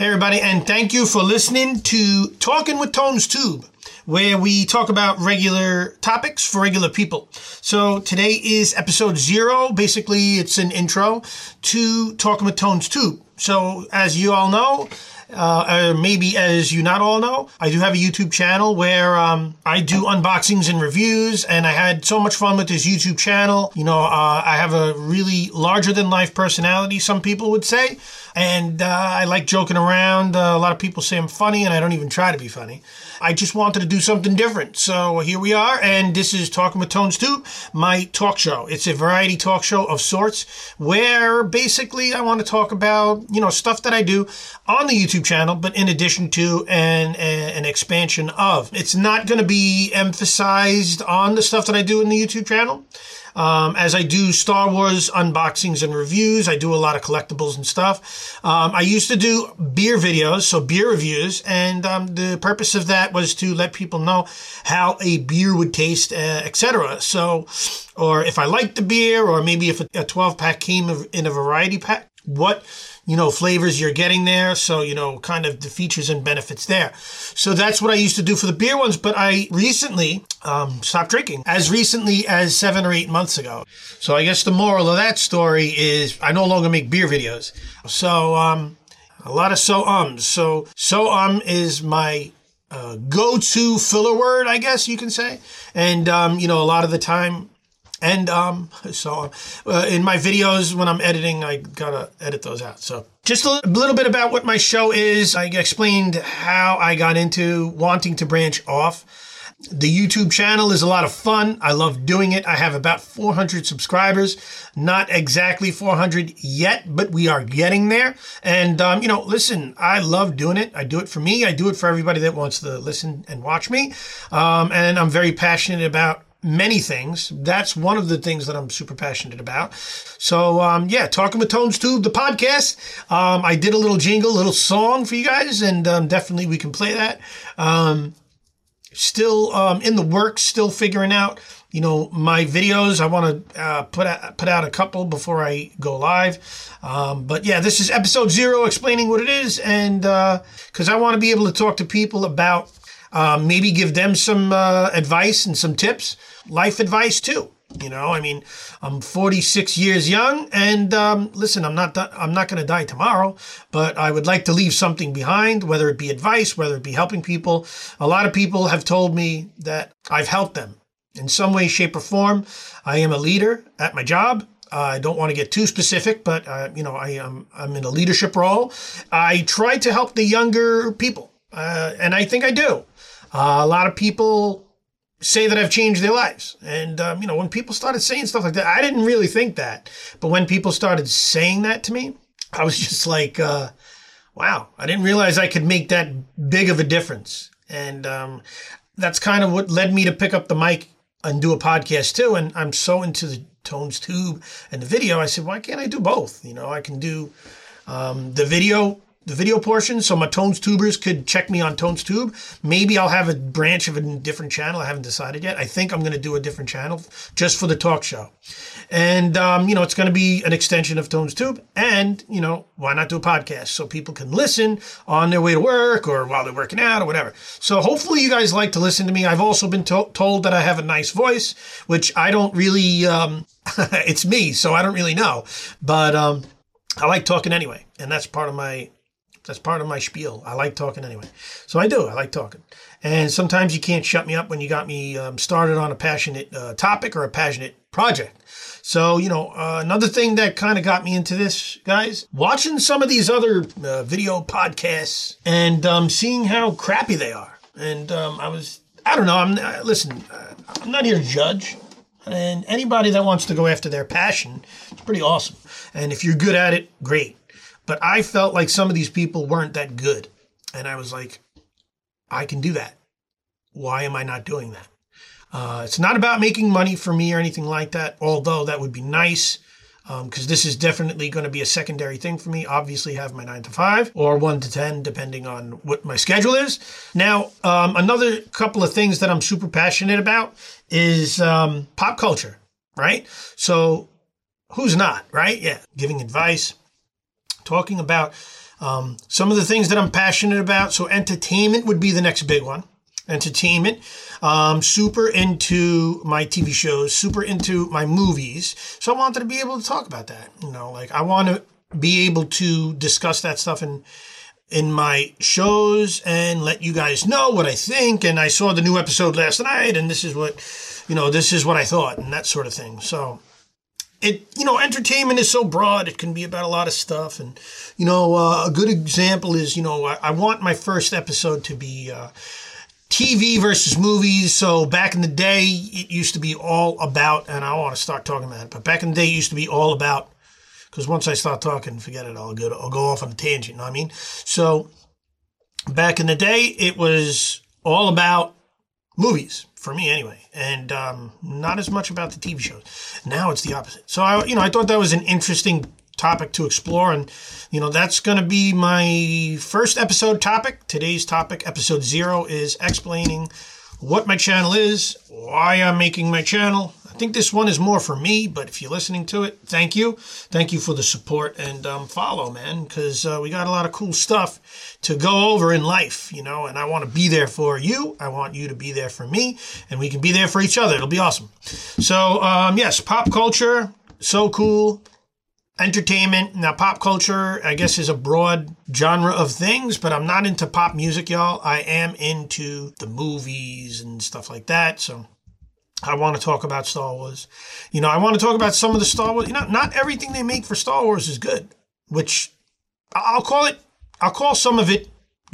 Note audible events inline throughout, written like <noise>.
Hey, everybody, and thank you for listening to Talking with Tones Tube, where we talk about regular topics for regular people. So today is episode zero. Basically, it's an intro to Talking with Tones Tube. So, as you all know, uh, maybe as you not all know, I do have a YouTube channel where um, I do unboxings and reviews, and I had so much fun with this YouTube channel. You know, uh, I have a really larger than life personality, some people would say, and uh, I like joking around. Uh, a lot of people say I'm funny, and I don't even try to be funny. I just wanted to do something different. So here we are, and this is Talking with Tones Tube, my talk show. It's a variety talk show of sorts where basically I want to talk about, you know, stuff that I do on the YouTube channel, but in addition to an, an expansion of. It's not going to be emphasized on the stuff that I do in the YouTube channel. Um, as I do Star Wars unboxings and reviews, I do a lot of collectibles and stuff. Um, I used to do beer videos, so beer reviews, and um, the purpose of that was to let people know how a beer would taste, uh, etc. So, or if I liked the beer, or maybe if a 12 pack came in a variety pack, what you know, flavors you're getting there. So, you know, kind of the features and benefits there. So that's what I used to do for the beer ones. But I recently um, stopped drinking as recently as seven or eight months ago. So I guess the moral of that story is I no longer make beer videos. So, um, a lot of so ums. So, so um is my uh, go-to filler word, I guess you can say. And, um, you know, a lot of the time and um, so uh, in my videos, when I'm editing, I gotta edit those out. So just a little bit about what my show is. I explained how I got into wanting to branch off. The YouTube channel is a lot of fun. I love doing it. I have about 400 subscribers. Not exactly 400 yet, but we are getting there. And, um, you know, listen, I love doing it. I do it for me. I do it for everybody that wants to listen and watch me. Um, and I'm very passionate about many things. That's one of the things that I'm super passionate about. So, um, yeah, Talking with Tones Tube, the podcast. Um, I did a little jingle, a little song for you guys, and um, definitely we can play that. Um, still um, in the works, still figuring out. You know my videos. I want to uh, put out, put out a couple before I go live. Um, but yeah, this is episode zero, explaining what it is, and because uh, I want to be able to talk to people about um, maybe give them some uh, advice and some tips, life advice too. You know, I mean, I'm 46 years young, and um, listen, I'm not I'm not going to die tomorrow, but I would like to leave something behind, whether it be advice, whether it be helping people. A lot of people have told me that I've helped them in some way, shape, or form. I am a leader at my job. I don't want to get too specific, but uh, you know, I am I'm in a leadership role. I try to help the younger people, uh, and I think I do. Uh, a lot of people say that I've changed their lives. And, um, you know, when people started saying stuff like that, I didn't really think that. But when people started saying that to me, I was <laughs> just like, uh, wow, I didn't realize I could make that big of a difference. And um, that's kind of what led me to pick up the mic and do a podcast too. And I'm so into the Tones Tube and the video. I said, why can't I do both? You know, I can do um, the video the video portion so my Tones tubers could check me on Tones Tube. Maybe I'll have a branch of a different channel. I haven't decided yet. I think I'm going to do a different channel just for the talk show. And, um, you know, it's going to be an extension of Tones Tube. And, you know, why not do a podcast so people can listen on their way to work or while they're working out or whatever. So hopefully you guys like to listen to me. I've also been to- told that I have a nice voice, which I don't really, um, <laughs> it's me, so I don't really know. But, um, I like talking anyway. And that's part of my that's part of my spiel. I like talking anyway. So I do. I like talking. And sometimes you can't shut me up when you got me um, started on a passionate uh, topic or a passionate project. So, you know, uh, another thing that kind of got me into this, guys, watching some of these other uh, video podcasts and um, seeing how crappy they are. And um, I was, I don't know, I'm, uh, listen, uh, I'm not here to judge. And anybody that wants to go after their passion, it's pretty awesome. And if you're good at it, great. But I felt like some of these people weren't that good. And I was like, I can do that. Why am I not doing that? Uh, it's not about making money for me or anything like that, although that would be nice because um, this is definitely going to be a secondary thing for me. Obviously, have my nine to five or one to 10, depending on what my schedule is. Now, um, another couple of things that I'm super passionate about is um, pop culture, right? So, who's not, right? Yeah, giving advice, talking about Um, some of the things that I'm passionate about. So entertainment would be the next big one. Entertainment. Um, super into my TV shows, super into my movies. So I wanted to be able to talk about that. You know, like I want to be able to discuss that stuff in in my shows and let you guys know what I think. And I saw the new episode last night, and this is what you know, this is what I thought, and that sort of thing. So it you know entertainment is so broad it can be about a lot of stuff and you know uh, a good example is you know I, I want my first episode to be uh, tv versus movies so back in the day it used to be all about and i want to start talking about it but back in the day it used to be all about because once i start talking forget it i'll go i'll go off on a tangent you know what i mean? So back in the day it was all about movies for me anyway, and um, not as much about the TV shows. Now it's the opposite. So I, you know, I thought that was an interesting topic to explore, and you know, that's going to be my first episode topic. Today's topic, episode zero, is explaining what my channel is, why I'm making my channel, think this one is more for me, but if you're listening to it, thank you. Thank you for the support and um, follow, man, because uh, we got a lot of cool stuff to go over in life, you know, and I want to be there for you. I want you to be there for me, and we can be there for each other. It'll be awesome. So, um, yes, pop culture, so cool. Entertainment. Now, pop culture, I guess, is a broad genre of things, but I'm not into pop music, y'all. I am into the movies and stuff like that. So, I want to talk about Star Wars. You know, I want to talk about some of the Star Wars. You know, not everything they make for Star Wars is good, which I'll call it, I'll call some of it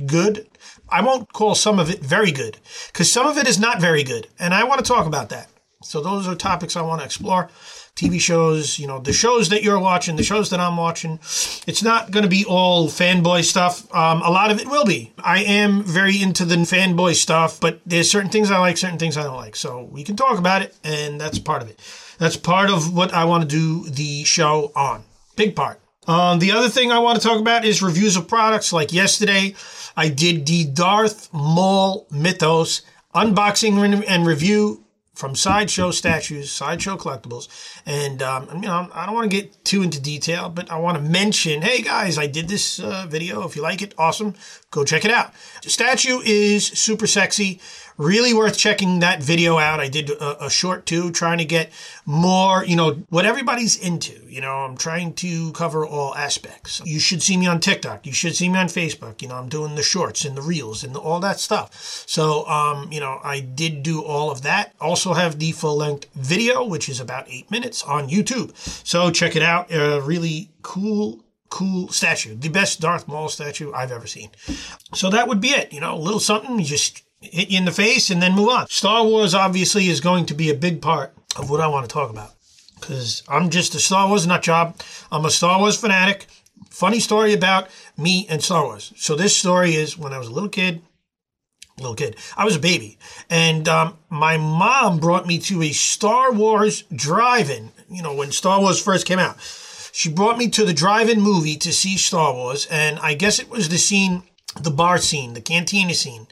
good. I won't call some of it very good because some of it is not very good. And I want to talk about that. So those are topics I want to explore. TV shows, you know, the shows that you're watching, the shows that I'm watching. It's not going to be all fanboy stuff. Um, a lot of it will be. I am very into the fanboy stuff, but there's certain things I like, certain things I don't like. So we can talk about it, and that's part of it. That's part of what I want to do the show on. Big part. Um, the other thing I want to talk about is reviews of products. Like yesterday, I did the Darth Maul Mythos unboxing and review from Sideshow Statues, Sideshow Collectibles. And, um, you know, I don't want to get too into detail, but I want to mention, hey guys, I did this uh, video. If you like it, awesome. Go check it out. The statue is super sexy. Really worth checking that video out. I did a, a short too, trying to get more, you know, what everybody's into. You know, I'm trying to cover all aspects. You should see me on TikTok. You should see me on Facebook. You know, I'm doing the shorts and the reels and all that stuff. So, um, you know, I did do all of that. Also have the full length video, which is about eight minutes on YouTube. So check it out. A really cool cool statue. The best Darth Maul statue I've ever seen. So that would be it. You know, a little something. Just hit you in the face and then move on. Star Wars obviously is going to be a big part of what I want to talk about because I'm just a Star Wars nut job. I'm a Star Wars fanatic. Funny story about me and Star Wars. So this story is when I was a little kid. Little kid, I was a baby, and um, my mom brought me to a Star Wars drive-in. You know when Star Wars first came out, she brought me to the drive-in movie to see Star Wars, and I guess it was the scene, the bar scene, the cantina scene,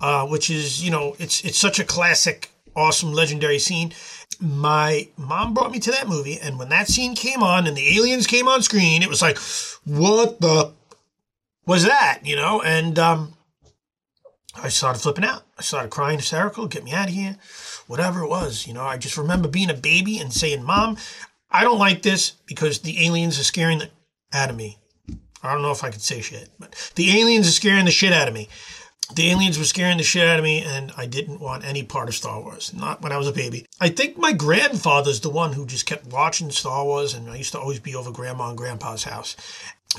uh, which is you know it's it's such a classic, awesome, legendary scene. My mom brought me to that movie, and when that scene came on and the aliens came on screen, it was like, what the was that? You know, and um, I started flipping out. I started crying hysterical, get me out of here, whatever it was. You know, I just remember being a baby and saying, Mom, I don't like this because the aliens are scaring the out of me. I don't know if I could say shit, but the aliens are scaring the shit out of me the aliens were scaring the shit out of me, and I didn't want any part of Star Wars. Not when I was a baby. I think my grandfather's the one who just kept watching Star Wars, and I used to always be over Grandma and Grandpa's house.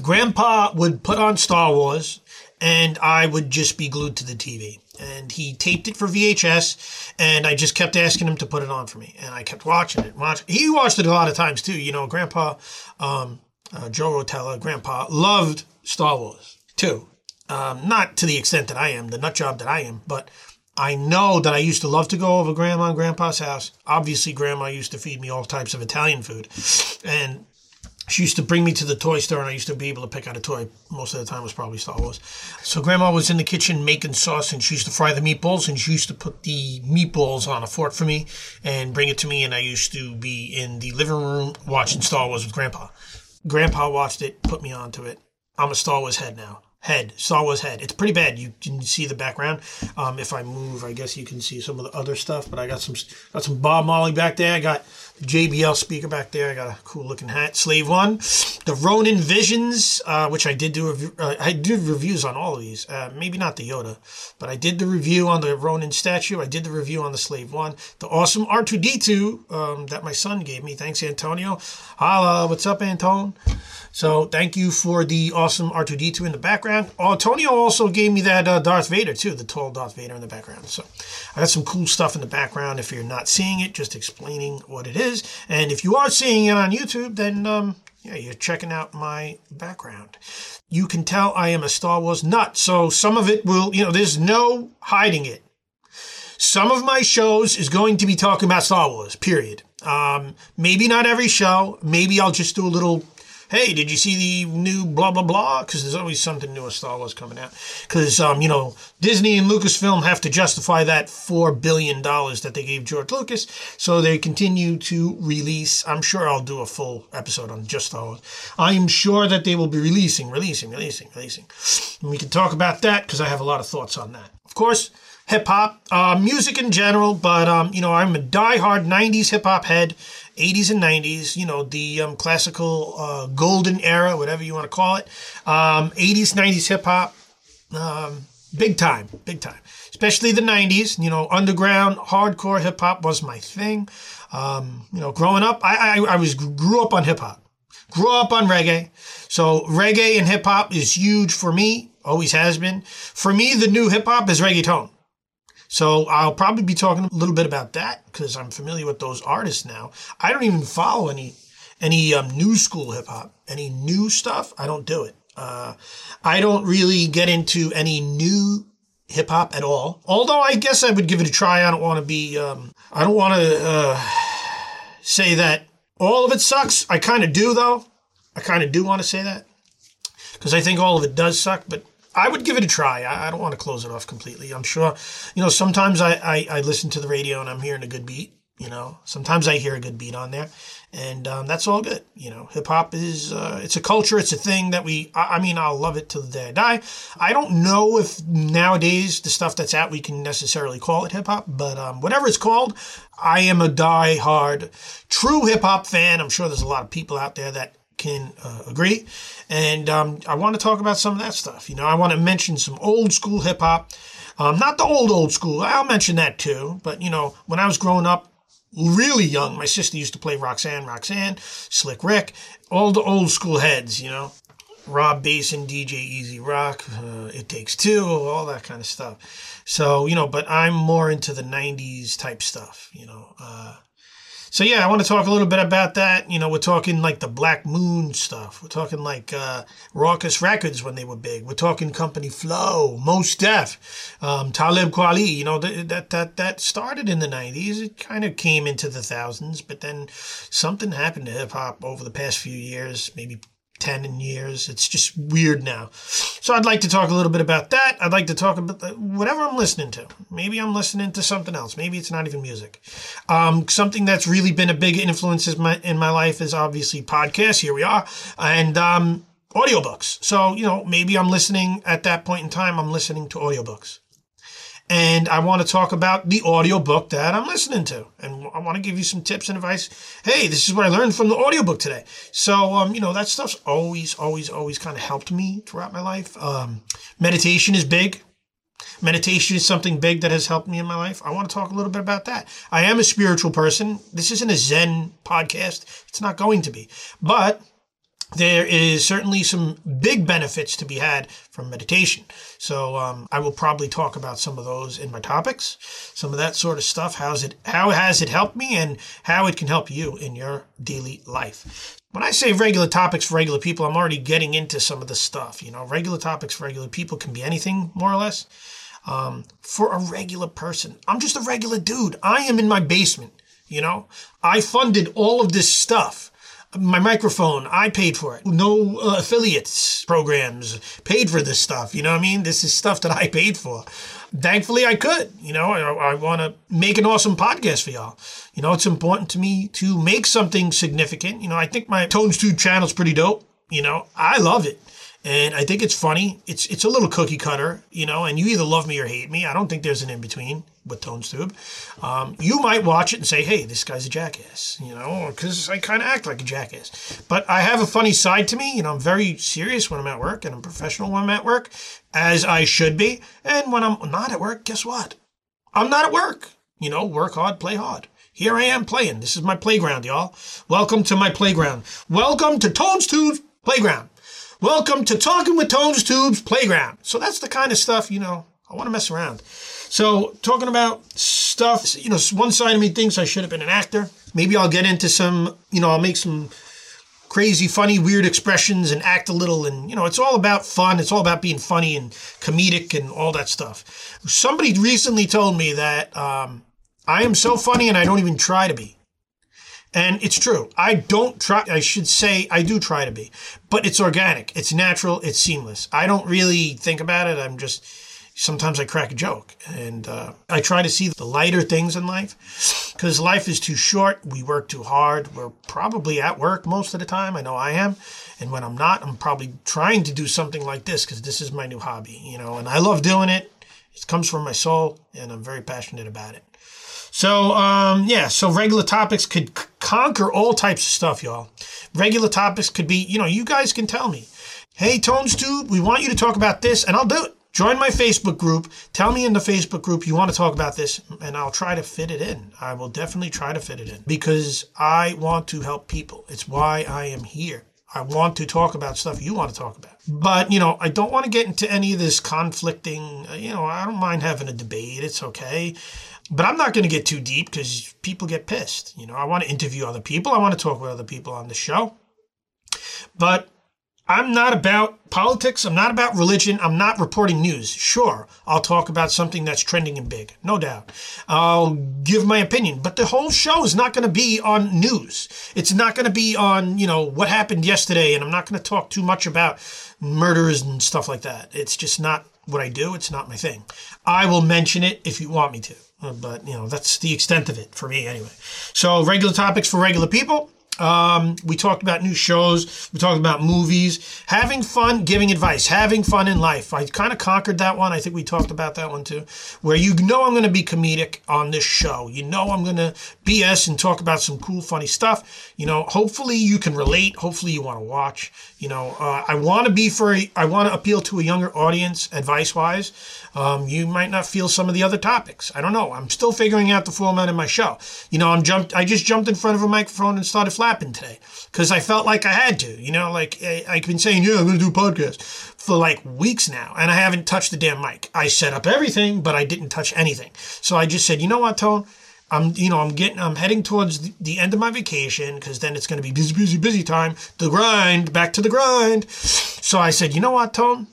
Grandpa would put on Star Wars, and I would just be glued to the TV. And he taped it for VHS, and I just kept asking him to put it on for me, and I kept watching it. Watch. He watched it a lot of times too. You know, Grandpa, um, uh, Joe Rotella, Grandpa loved Star Wars too. Um, not to the extent that I am, the nut job that I am, but I know that I used to love to go over grandma and grandpa's house. Obviously, grandma used to feed me all types of Italian food. And she used to bring me to the toy store and I used to be able to pick out a toy. Most of the time it was probably Star Wars. So grandma was in the kitchen making sauce and she used to fry the meatballs and she used to put the meatballs on a fork for me and bring it to me and I used to be in the living room watching Star Wars with grandpa. Grandpa watched it, put me onto it I'm a Star Wars head now head, Star Wars head. It's pretty bad. You can see the background. Um, if I move, I guess you can see some of the other stuff. But I got some got some Bob Marley back there. I got JBL speaker back there. I got a cool looking hat. Slave One, the Ronin Visions, uh, which I did do. Uh, I did reviews on all of these. Uh, maybe not the Yoda, but I did the review on the Ronin statue. I did the review on the Slave One. The awesome R2D2 um, that my son gave me. Thanks, Antonio. Holla, what's up, Antone? So thank you for the awesome R2D2 in the background. Antonio also gave me that uh, Darth Vader too, the tall Darth Vader in the background. So I got some cool stuff in the background. If you're not seeing it, just explaining what it is. And if you are seeing it on YouTube, then um, yeah, you're checking out my background. You can tell I am a Star Wars nut. So some of it will, you know, there's no hiding it. Some of my shows is going to be talking about Star Wars, period. Um, maybe not every show. Maybe I'll just do a little hey, did you see the new blah, blah, blah? Because there's always something new with Star Wars coming out. Because, um, you know, Disney and Lucasfilm have to justify that $4 billion that they gave George Lucas. So they continue to release. I'm sure I'll do a full episode on just Star Wars. I am sure that they will be releasing, releasing, releasing, releasing. And we can talk about that because I have a lot of thoughts on that. Of course, hip hop, uh, music in general, but, um, you know, I'm a die-hard 90s hip hop head. 80s and 90s, you know, the um, classical uh, golden era, whatever you want to call it. Um, 80s, 90s hip hop, um, big time, big time. Especially the 90s, you know, underground hardcore hip hop was my thing. Um, you know, growing up, I, I, I was grew up on hip hop, grew up on reggae. So reggae and hip hop is huge for me, always has been. For me, the new hip hop is reggaeton. So I'll probably be talking a little bit about that because I'm familiar with those artists now. I don't even follow any any um, new school hip hop, any new stuff. I don't do it. Uh, I don't really get into any new hip hop at all. Although I guess I would give it a try. I don't want to be. Um, I don't want to uh, say that all of it sucks. I kind of do though. I kind of do want to say that because I think all of it does suck. But I would give it a try. I, I, don't want to close it off completely. I'm sure, you know, sometimes I, I, I, listen to the radio and I'm hearing a good beat, you know, sometimes I hear a good beat on there and um, that's all good. You know, hip hop is, uh, it's a culture. It's a thing that we, I, I, mean, I'll love it till the day I die. I don't know if nowadays the stuff that's out, we can necessarily call it hip hop, but um, whatever it's called, I am a die hard true hip hop fan. I'm sure there's a lot of people out there that can uh, agree. And um, I want to talk about some of that stuff. You know, I want to mention some old school hip hop. Um, not the old, old school. I'll mention that too. But, you know, when I was growing up, really young, my sister used to play Roxanne, Roxanne, Slick Rick, all the old school heads, you know. Rob Base and DJ E-Z Rock, uh, It Takes Two, all that kind of stuff. So, you know, but I'm more into the 90s type stuff, you know. Uh, so yeah, I want to talk a little bit about that. You know, we're talking like the Black Moon stuff. We're talking like uh, Rawkus Records when they were big. We're talking Company Flow, Mos Def, um, Talib Kweli. You know, th- that that that started in the '90s. It kind of came into the thousands, but then something happened to hip hop over the past few years, maybe 10 years. It's just weird now. So I'd like to talk a little bit about that. I'd like to talk about whatever I'm listening to. Maybe I'm listening to something else. Maybe it's not even music. Um, something that's really been a big influence in my, in my life is obviously podcasts. Here we are. And, um, audiobooks. So, you know, maybe I'm listening at that point in time, I'm listening to audiobooks and I want to talk about the audiobook that I'm listening to. And I want to give you some tips and advice. Hey, this is what I learned from the audiobook today. So, um, you know, that stuff's always, always, always kind of helped me throughout my life. Um, meditation is big. Meditation is something big that has helped me in my life. I want to talk a little bit about that. I am a spiritual person. This isn't a Zen podcast. It's not going to be. But there is certainly some big benefits to be had from meditation. So um, I will probably talk about some of those in my topics, some of that sort of stuff. How's it? How has it helped me, and how it can help you in your daily life. When I say regular topics for regular people, I'm already getting into some of the stuff. You know, regular topics for regular people can be anything, more or less. Um, for a regular person, I'm just a regular dude. I am in my basement. You know, I funded all of this stuff my microphone, I paid for it. No uh, affiliates programs paid for this stuff. You know what I mean? This is stuff that I paid for. Thankfully, I could. You know, I, I want to make an awesome podcast for y'all. You know, it's important to me to make something significant. You know, I think my Tones Tube channel is pretty dope. You know, I love it. And I think it's funny. It's it's a little cookie cutter, you know, and you either love me or hate me. I don't think there's an in between with Tones Tube. Um, you might watch it and say, "Hey, this guy's a jackass," you know, because I kind of act like a jackass. But I have a funny side to me. You know, I'm very serious when I'm at work, and I'm professional when I'm at work, as I should be. And when I'm not at work, guess what? I'm not at work. You know, work hard, play hard. Here I am playing. This is my playground, y'all. Welcome to my playground. Welcome to Tones Tube's playground. Welcome to Talking with Tones Tube's playground. So that's the kind of stuff, you know, I want to mess around. So talking about stuff, you know, one side of me thinks I should have been an actor. Maybe I'll get into some, you know, I'll make some crazy, funny, weird expressions and act a little. And, you know, it's all about fun. It's all about being funny and comedic and all that stuff. Somebody recently told me that um, I am so funny and I don't even try to be. And it's true. I don't try, I should say I do try to be, but it's organic. It's natural. It's seamless. I don't really think about it. I'm just, sometimes I crack a joke and uh, I try to see the lighter things in life because life is too short. We work too hard. We're probably at work most of the time. I know I am. And when I'm not, I'm probably trying to do something like this because this is my new hobby, you know, and I love doing it. It comes from my soul and I'm very passionate about it. So, um, yeah, so regular topics could conquer all types of stuff, y'all. Regular topics could be, you know, you guys can tell me, hey, Tones Tube, we want you to talk about this, and I'll do it. Join my Facebook group. Tell me in the Facebook group you want to talk about this, and I'll try to fit it in. I will definitely try to fit it in because I want to help people. It's why I am here. I want to talk about stuff you want to talk about. But, you know, I don't want to get into any of this conflicting, you know, I don't mind having a debate. It's okay. But I'm not going to get too deep because people get pissed. You know, I want to interview other people. I want to talk with other people on the show. But I'm not about politics. I'm not about religion. I'm not reporting news. Sure, I'll talk about something that's trending and big, no doubt. I'll give my opinion, but the whole show is not going to be on news. It's not going to be on, you know, what happened yesterday, and I'm not going to talk too much about murders and stuff like that. It's just not what I do. It's not my thing. I will mention it if you want me to. Uh, but you know that's the extent of it for me anyway. So regular topics for regular people. Um, we talked about new shows. We talked about movies. Having fun, giving advice, having fun in life. I kind of conquered that one. I think we talked about that one too. Where you know I'm going to be comedic on this show. You know I'm going to BS and talk about some cool, funny stuff. You know, hopefully you can relate. Hopefully you want to watch. You know, uh, I want to be for, I want to appeal to a younger audience, advice wise. Um, you might not feel some of the other topics. I don't know. I'm still figuring out the format of my show. You know, I'm jumped. I just jumped in front of a microphone and started flapping today because I felt like I had to. You know, like I, I've been saying, yeah, I'm going to do a podcast for like weeks now, and I haven't touched the damn mic. I set up everything, but I didn't touch anything. So I just said, you know what, Tone. I'm, you know, I'm getting, I'm heading towards the, the end of my vacation because then it's going to be busy, busy, busy time. The grind, back to the grind. So I said, you know what, Tone?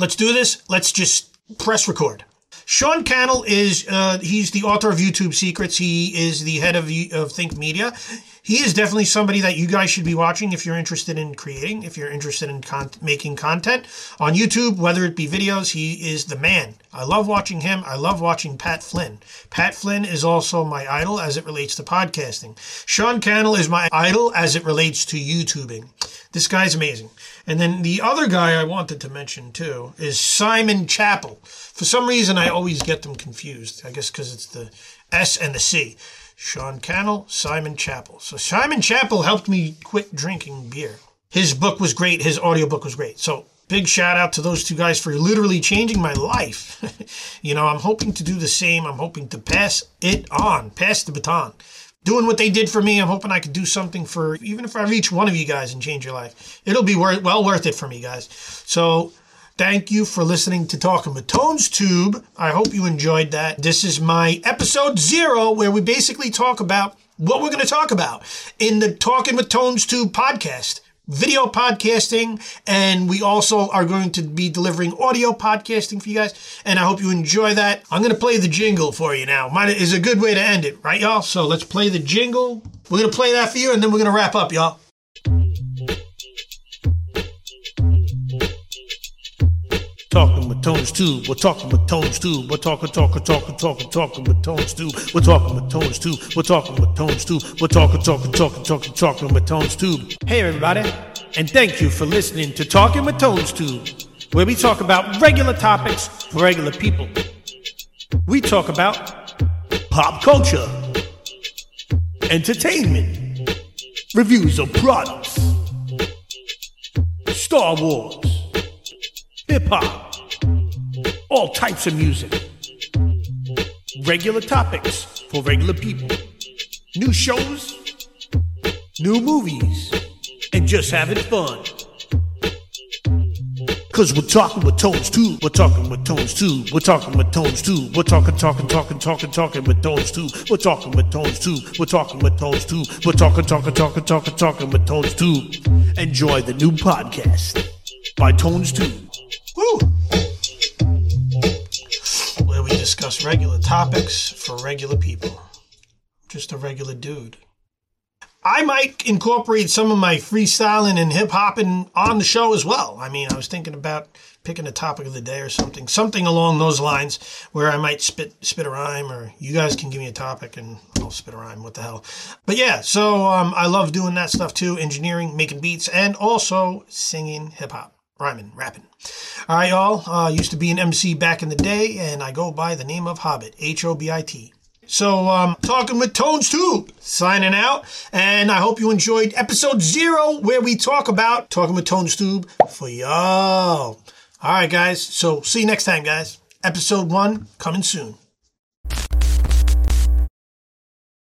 Let's do this. Let's just press record. Sean Cannell is uh, he's the author of YouTube Secrets. He is the head of, of Think Media. He is definitely somebody that you guys should be watching if you're interested in creating, if you're interested in con- making content on YouTube, whether it be videos. He is the man. I love watching him. I love watching Pat Flynn. Pat Flynn is also my idol as it relates to podcasting. Sean Cannell is my idol as it relates to YouTubing. This guy's amazing. And then the other guy I wanted to mention too is Simon Chapple. For some reason, I always get them confused. I guess because it's the S and the C. Sean Cannell, Simon Chapple. So Simon Chapple helped me quit drinking beer. His book was great. His audiobook was great. So big shout out to those two guys for literally changing my life. <laughs> you know, I'm hoping to do the same. I'm hoping to pass it on, pass the baton doing what they did for me. I'm hoping I could do something for even if I reach one of you guys and change your life. It'll be worth, well worth it for me, guys. So thank you for listening to Talking with Tones Tube. I hope you enjoyed that. This is my episode zero where we basically talk about what we're going to talk about in the Talking with Tones Tube podcast video podcasting, and we also are going to be delivering audio podcasting for you guys. And I hope you enjoy that. I'm going to play the jingle for you now. Mine is a good way to end it, right, y'all? So let's play the jingle. We're going to play that for you, and then we're going to wrap up, y'all. Tones Tube. We're talking with Tones too. We're talking, talking, talking, talking, talking with Tones too. We're talking with Tones too. We're talking with Tones too. We're talking, talking, talking, talking, talking with Tones too. Hey, everybody. and thank you for listening to Talking with Tones Too, where we talk about regular topics for regular people. We talk about pop culture, entertainment, reviews of products, Star Wars, hip hop, all types of music, regular topics for regular people, new shows, new movies, and just having fun. Cause we're talking with tones too. We're talking with tones too. We're talking with tones too. We're talking, talking, talking, talking, talking with tones too. We're talking with tones too. We're talking with tones too. We're talking, talking, talking, talking, talking with tones too. Enjoy the new podcast by Tones Too. Regular topics for regular people. Just a regular dude. I might incorporate some of my freestyling and hip hopping on the show as well. I mean, I was thinking about picking a topic of the day or something, something along those lines where I might spit spit a rhyme, or you guys can give me a topic and I'll spit a rhyme. What the hell? But yeah, so um, I love doing that stuff too, engineering, making beats, and also singing hip hop, rhyming, rapping. All right, y'all. Uh, used to be an MC back in the day, and I go by the name of Hobbit, H O B I T. So, um, talking with Tones Tube, signing out, and I hope you enjoyed episode zero where we talk about talking with Tones Tube for y'all. All right, guys. So, see you next time, guys. Episode one coming soon.